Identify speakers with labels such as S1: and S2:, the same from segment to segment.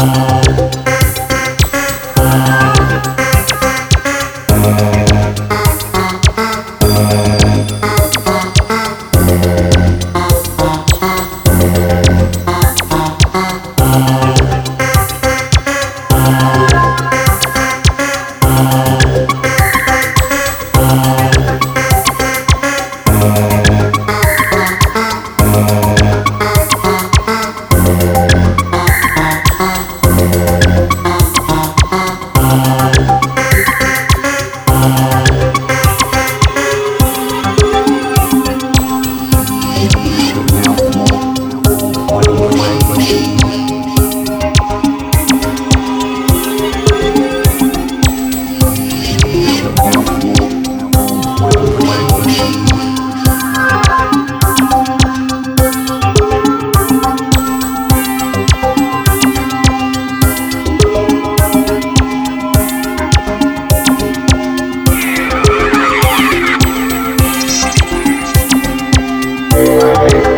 S1: Thank Thank you.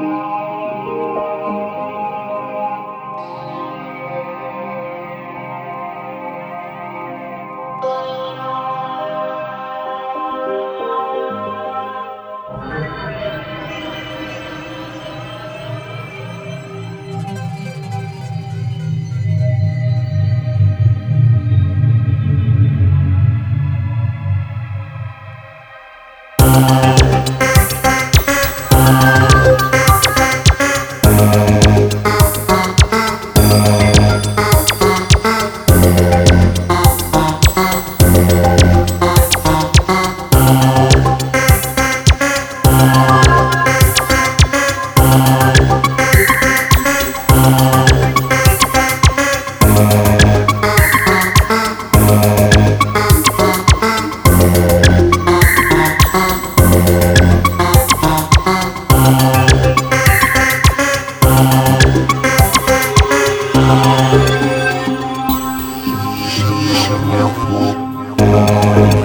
S1: Thank you. Thank